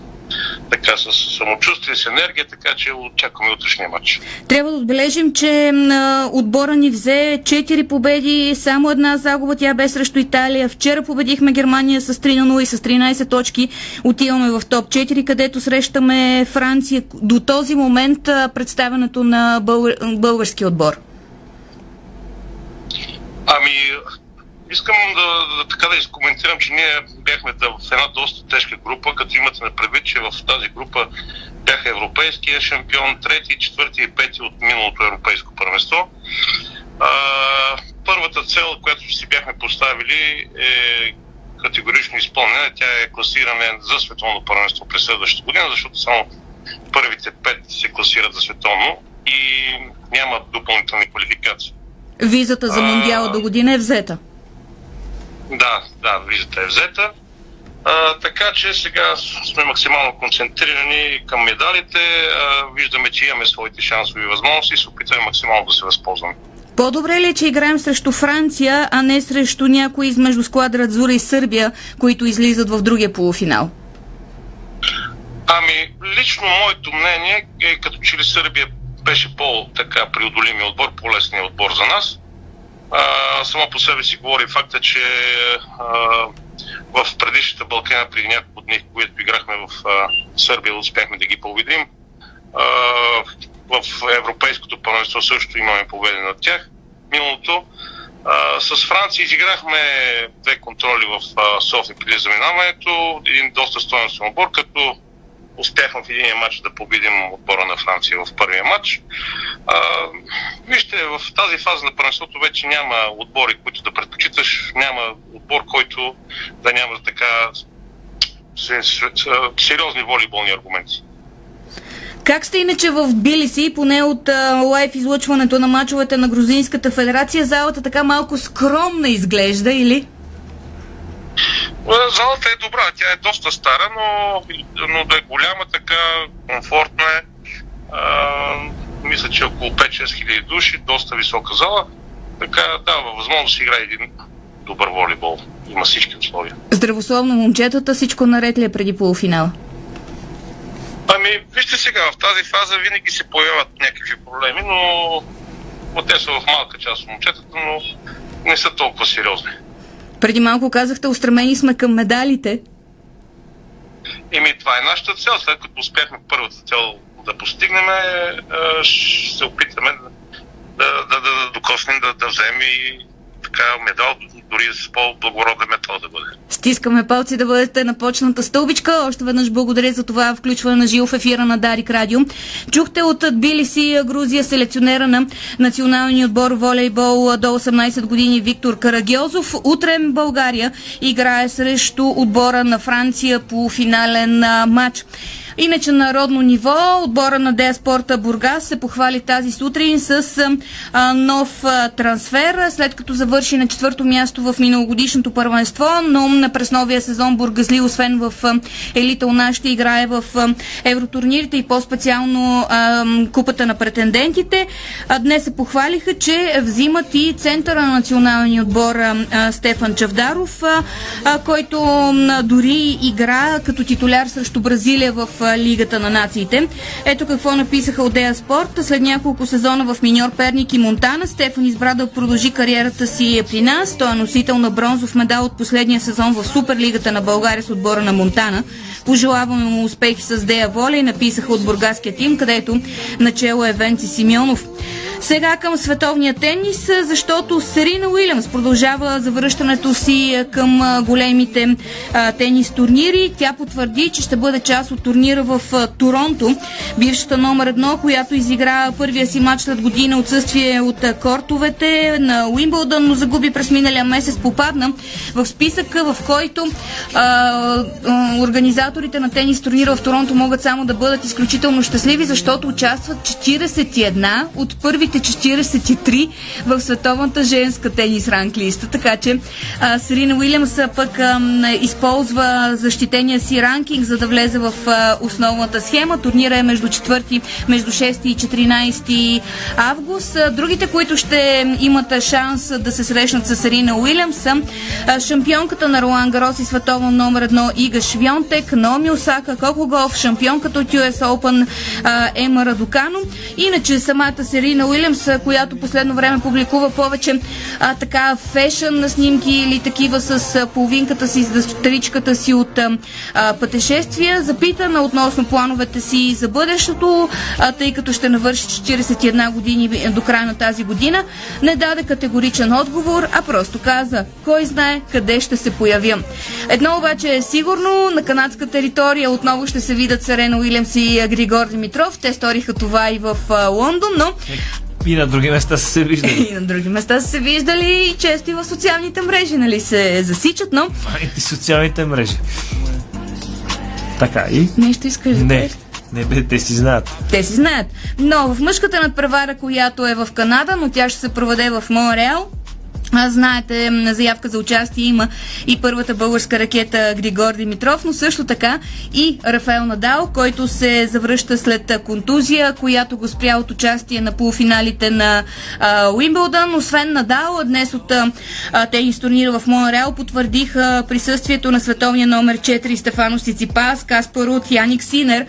така, с самочувствие, с енергия, така че очакваме утрешния матч. Трябва да отбележим, че отбора ни взе 4 победи, само една загуба, тя бе срещу Италия. Вчера победихме Германия с 3 на 0 и с 13 точки отиваме в топ 4, където срещаме Франция. До този момент представянето на българ... български отбор. Ами, искам да, да, така да изкоментирам, че ние бяхме да, в една доста тежка група, като имате на предвид, че в тази група бяха европейския шампион, трети, четвърти и пети от миналото европейско първенство. А, първата цел, която си бяхме поставили е категорично изпълнена. Тя е класиране за световно първенство през следващата година, защото само първите пет се класират за световно и няма допълнителни квалификации. Визата за А. Мондиала до година е взета. Да, да, визата е взета. А, така че сега сме максимално концентрирани към медалите. А, виждаме, че имаме своите шансови възможности и се опитваме максимално да се възползваме. По-добре ли е, че играем срещу Франция, а не срещу някои измежду складра Зура и Сърбия, които излизат в другия полуфинал? Ами, лично моето мнение е като че ли Сърбия беше по-така преодолимия отбор, по-лесният отбор за нас. А, само по себе си говори факта, че а, в предишната Балкана преди няколко дни, когато играхме в а, Сърбия, успяхме да ги победим. А, в Европейското първенство също имаме победи над тях. Миналото. А, с Франция изиграхме две контроли в София преди заминаването. Един доста стоеностен отбор, като успяхме в единия матч да победим отбора на Франция в първия матч. А, вижте, в тази фаза на първенството вече няма отбори, които да предпочиташ, няма отбор, който да няма така се- се- сериозни волейболни аргументи. Как сте иначе в Тбилиси, поне от а, лайф излъчването на мачовете на Грузинската федерация, залата така малко скромна изглежда, или? Е, Залата е добра, тя е доста стара, но, но да е голяма, така комфортна е. А, мисля, че около 5-6 хиляди души, доста висока зала. Така дава възможност да играе един добър волейбол. Има всички условия. Здравословно момчетата, всичко наред ли е преди полуфинала? Ами, вижте сега, в тази фаза винаги се появяват някакви проблеми, но, но те са в малка част от момчетата, но не са толкова сериозни. Преди малко казахте, устремени сме към медалите. Еми, това е нашата цел. След като успяхме първата цел да постигнем, е, е, ще се опитаме да, да, да, да, докоснем, да, да вземем и така медал, дори с по-благороден метал да бъде. Стискаме палци да бъдете на почната стълбичка. Още веднъж благодаря за това включване на живо в ефира на Дарик Радио. Чухте от Тбилиси, Грузия, селекционера на националния отбор волейбол до 18 години Виктор Карагьозов. Утре България играе срещу отбора на Франция по финален матч. Иначе на народно ниво отбора на Дея Спорта Бургас се похвали тази сутрин с а, нов а, трансфер, след като завърши на четвърто място в миналогодишното първенство, но на през новия сезон Бургазли, освен в а, елита у нас, ще играе в а, евротурнирите и по-специално а, купата на претендентите. А, днес се похвалиха, че взимат и центъра на националния отбор а, Стефан Чавдаров, а, а, който а, дори игра като титуляр срещу Бразилия в Лигата на нациите. Ето какво написаха от Дея Спорт. След няколко сезона в Миньор Перник и Монтана, Стефан избра да продължи кариерата си при нас. Той е носител на бронзов медал от последния сезон в Суперлигата на България с отбора на Монтана. Пожелаваме му успехи с Дея Воля и написаха от бургаския тим, където начало е Венци Симеонов. Сега към световния тенис, защото Серина Уилямс продължава завръщането си към големите тенис турнири. Тя потвърди, че ще бъде част от турнира в а, Торонто. Бившата номер едно, която изигра първия си матч след година отсъствие от кортовете на Уимбълдън, но загуби през миналия месец, попадна в списъка, в който а, организаторите на тенис турнира в Торонто могат само да бъдат изключително щастливи, защото участват 41 от първите 43 в световната женска тенис ранглиста. Така че а, Серина Уилямс пък а, използва защитения си ранкинг, за да влезе в а, основната схема. Турнира е между 4, между 6 и 14 август. Другите, които ще имат шанс да се срещнат с Серина Уилямс са шампионката на Ролан Гарос и световен номер 1 Ига Швионтек, Наоми Осака, Коко Голф, шампионката от US Open Ема Радокано. Иначе самата Серина Уилямс, която последно време публикува повече а, така фешън на снимки или такива с половинката си, с дъщеричката си от а, пътешествия, запитана относно плановете си за бъдещето, а, тъй като ще навърши 41 години до края на тази година, не даде категоричен отговор, а просто каза, кой знае къде ще се появя. Едно обаче е сигурно, на канадска територия отново ще се видят Серена Уилямс и Григор Димитров. Те сториха това и в а, Лондон, но И на други места са се виждали. и на други места са се виждали и често и в социалните мрежи, нали, се засичат, но И социалните мрежи. Така и? нещо искаш да Не. Не, бе, те си знаят. Те си знаят. Но в мъжката надпревара, която е в Канада, но тя ще се проведе в Монреал, Знаете, заявка за участие има и първата българска ракета Григор Димитров, но също така и Рафаел Надал, който се завръща след контузия, която го спря от участие на полуфиналите на а, Уимбълдън. Освен Надал, днес от а, тенис турнира в Монреал потвърдиха присъствието на световния номер 4 Стефано Сиципас, Каспар Рут, Яник Синер,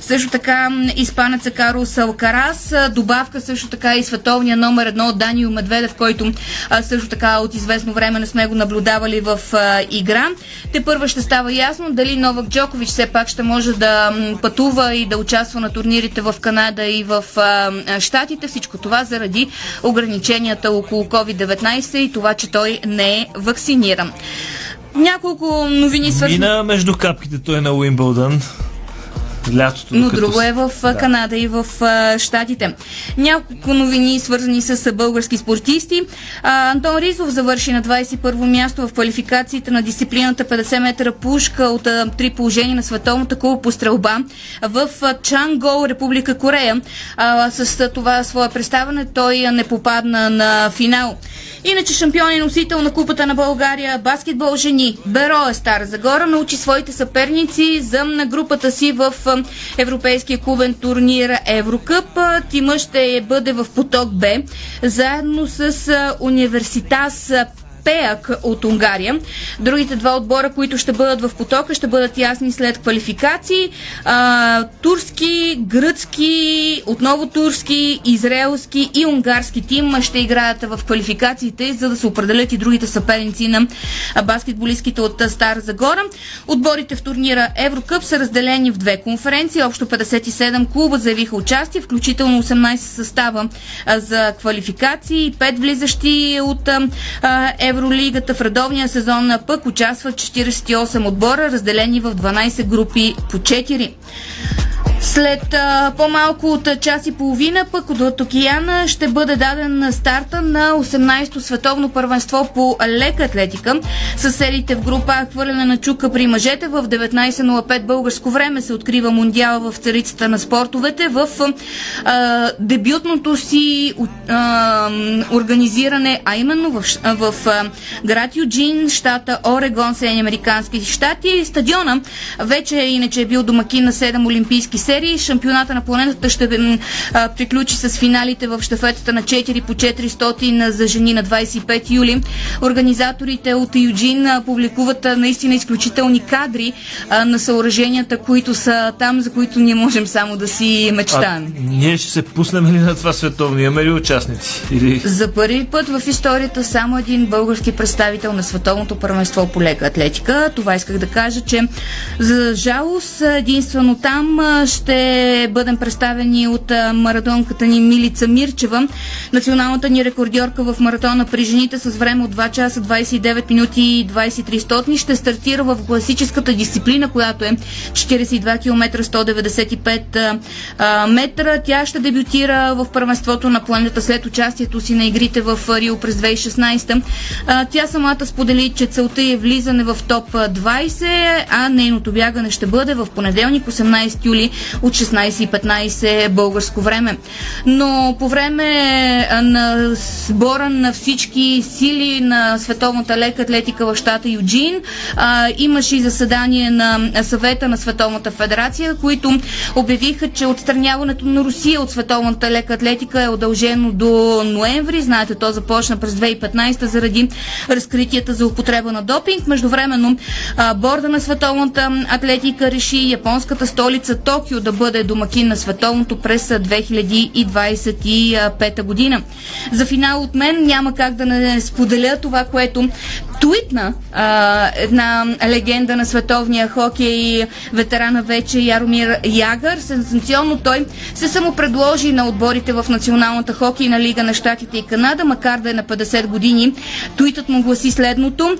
също така испанеца Карлос Алкарас, а, добавка също така и световния номер едно от Даниил Медведев, който а, също така от известно време не сме го наблюдавали в а, игра. Те първа ще става ясно дали Новак Джокович все пак ще може да пътува и да участва на турнирите в Канада и в а, Штатите. Всичко това заради ограниченията около COVID-19 и това, че той не е вакциниран. Няколко новини свързани. Мина между капките той на Уимбълдън. Лятото. Но друго с- е в Да. Канада и в а, Штатите. Няколко новини свързани с български спортисти. А, Антон Ризов завърши на 21-во място в квалификациите на дисциплината 50 метра пушка от а, три положения на световната кула по стрелба в Чангол, Република Корея. А, с това свое представане той не попадна на финал. Иначе шампион и носител на Купата на България, баскетбол жени, Беро е Стара Загора, научи своите съперници за на групата си в Европейския клубен турнир Еврокъп. Тима ще бъде в поток Б, заедно с Университас а, Пеак от Унгария. Другите два отбора, които ще бъдат в потока, ще бъдат ясни след квалификации. А, турски, гръцки, отново турски, израелски и унгарски тим ще играят в квалификациите, за да се определят и другите съперници на баскетболистките от Стара Загора. Отборите в турнира Еврокъп са разделени в две конференции. Общо 57 клуба заявиха участие, включително 18 състава за квалификации, 5 влизащи от а, Евролигата в редовния сезон пък участват 48 отбора, разделени в 12 групи по 4. След а, по-малко от час и половина пък от океана ще бъде даден старта на 18-то световно първенство по лека атлетика. С сериите в група хвърляне на чука при мъжете в 19.05 българско време се открива мундиала в царицата на спортовете в а, дебютното си а, организиране, а именно в, в а, град Юджин, щата Орегон, Съединени Американски щати. Стадиона вече иначе е бил домакин на 7 олимпийски серии. Шампионата на планетата ще а, приключи с финалите в щафетата на 4 по 400 за жени на 25 юли. Организаторите от Юджин публикуват наистина изключителни кадри а, на съоръженията, които са там, за които ние можем само да си мечтаем. А, ние ще се пуснем ли на това световно? Имаме ли участници? Или... За първи път в историята само един български представител на световното първенство по лека атлетика. Това исках да кажа, че за жалост единствено там ще бъдем представени от маратонката ни Милица Мирчева, националната ни рекордьорка в маратона при жените с време от 2 часа 29 минути и 23 стотни. Ще стартира в класическата дисциплина, която е 42 км 195 а, метра. Тя ще дебютира в първенството на планета след участието си на игрите в Рио през 2016. А, тя самата сподели, че целта е влизане в топ 20, а нейното бягане ще бъде в понеделник 18 юли от 16.15 българско време. Но по време на сбора на всички сили на Световната лека атлетика в щата Юджин а, имаше и заседание на съвета на Световната федерация, които обявиха, че отстраняването на Русия от Световната лека атлетика е удължено до ноември. Знаете, то започна през 2015 заради разкритията за употреба на допинг. Междувременно а, борда на Световната атлетика реши японската столица Токио да бъде домакин на световното през 2025 година. За финал от мен няма как да не споделя това, което твитна а, една легенда на световния хокей, ветерана вече Яромир Ягър. Сенсационно той се самопредложи на отборите в Националната хокейна лига на Штатите и Канада, макар да е на 50 години. Туитът му гласи следното.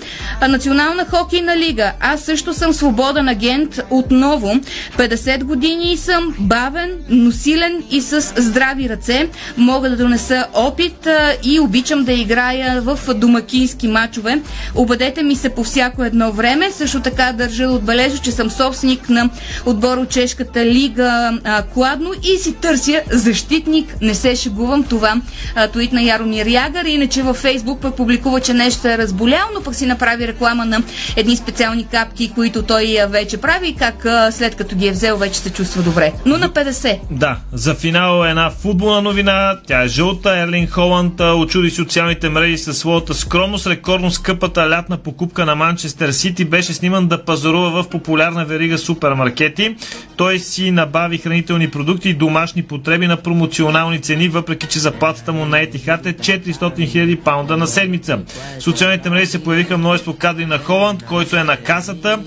Национална хокейна лига. Аз също съм свободен агент отново. 50 години съм бавен, но силен и с здрави ръце. Мога да донеса опит и обичам да играя в домакински матчове. Обадете ми се по всяко едно време. Също така държа да отбележа, че съм собственик на отбор от Чешката лига Кладно и си търся защитник. Не се шегувам това. А, на Яромир Ягър. Иначе във Фейсбук пък публикува, че нещо е разболял, но пък си направи реклама на едни специални капки, които той вече прави и как след като ги е взел вече се чувства добре. Но на 50. Да, за финал е една футболна новина. Тя е жълта. Ерлин Холанд очуди социалните мрежи със своята скромност. Рекордно скъпата лятна покупка на Манчестър Сити беше сниман да пазарува в популярна верига супермаркети. Той си набави хранителни продукти и домашни потреби на промоционални цени, въпреки че заплатата му на Етихат е 400 000 паунда на седмица. В социалните мрежи се появиха множество кадри на Холанд, който е на касата.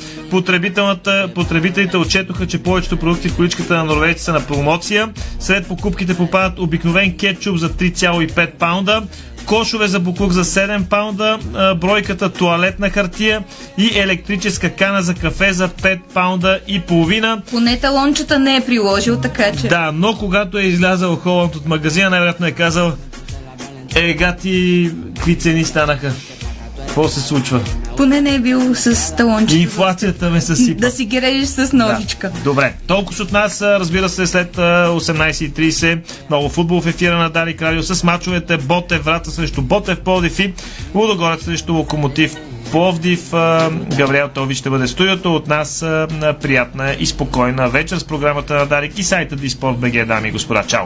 Потребителите отчетоха, че повечето продукти в количката на норвежци са на промоция. Сред покупките попадат обикновен кетчуп за 3,5 паунда, кошове за буклук за 7 паунда, бройката туалетна хартия и електрическа кана за кафе за 5 паунда и половина. Поне талончета не е приложил, така че. Да, но когато е излязал Холанд от магазина, най-вероятно е казал е, гати, какви цени станаха? Какво се случва? Поне не е бил с талончета. Инфлацията ме съсипа. Да си ги режеш с ножичка. Да. Добре. Толкова от нас, разбира се, след 18.30 много футбол в ефира на Дарик Радио с мачовете Ботев, Врата срещу Ботев, Пловдив и Лудогорец срещу Локомотив Пловдив. Габриел Тови ще бъде студиото. От нас приятна и спокойна вечер с програмата на Дарик и сайта Диспорт БГ, дами и господа. Чао!